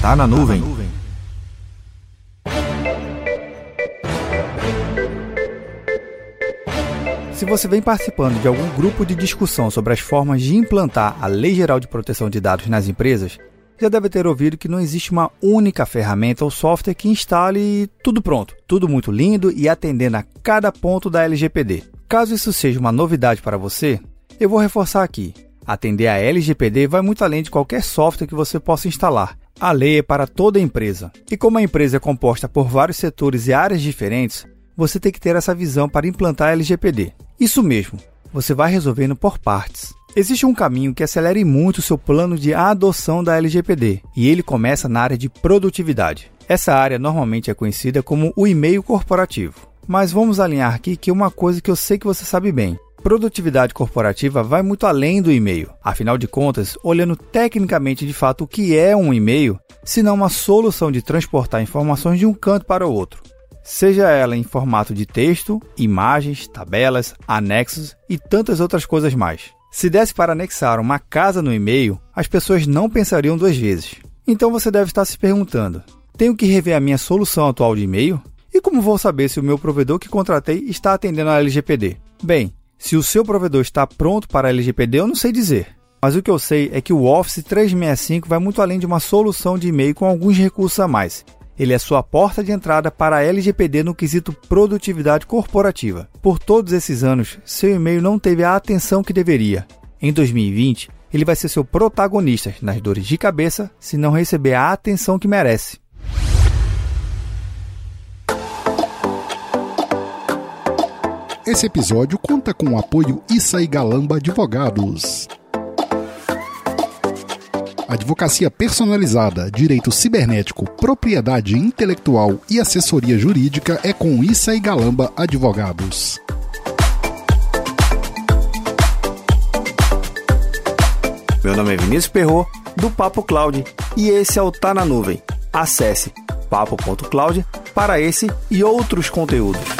Tá na nuvem. Se você vem participando de algum grupo de discussão sobre as formas de implantar a Lei Geral de Proteção de Dados nas empresas, já deve ter ouvido que não existe uma única ferramenta ou software que instale tudo pronto, tudo muito lindo e atendendo a cada ponto da LGPD. Caso isso seja uma novidade para você, eu vou reforçar aqui. Atender a LGPD vai muito além de qualquer software que você possa instalar. A lei é para toda a empresa. E como a empresa é composta por vários setores e áreas diferentes, você tem que ter essa visão para implantar a LGPD. Isso mesmo, você vai resolvendo por partes. Existe um caminho que acelere muito o seu plano de adoção da LGPD, e ele começa na área de produtividade. Essa área normalmente é conhecida como o e-mail corporativo. Mas vamos alinhar aqui que uma coisa que eu sei que você sabe bem. Produtividade corporativa vai muito além do e-mail. Afinal de contas, olhando tecnicamente de fato o que é um e-mail, se não uma solução de transportar informações de um canto para o outro seja ela em formato de texto, imagens, tabelas, anexos e tantas outras coisas mais. Se desse para anexar uma casa no e-mail, as pessoas não pensariam duas vezes. Então você deve estar se perguntando: tenho que rever a minha solução atual de e-mail? E como vou saber se o meu provedor que contratei está atendendo a LGPD? Bem, se o seu provedor está pronto para LGPD, eu não sei dizer. Mas o que eu sei é que o Office 365 vai muito além de uma solução de e-mail com alguns recursos a mais ele é sua porta de entrada para a LGPD no quesito produtividade corporativa. Por todos esses anos, seu e-mail não teve a atenção que deveria. Em 2020, ele vai ser seu protagonista nas dores de cabeça se não receber a atenção que merece. Esse episódio conta com o apoio Issa e Galamba Advogados. Advocacia personalizada, direito cibernético, propriedade intelectual e assessoria jurídica é com Issa e Galamba Advogados. Meu nome é Vinícius Perro do Papo Cloud, e esse é o Tá na Nuvem. Acesse papo.cloud para esse e outros conteúdos.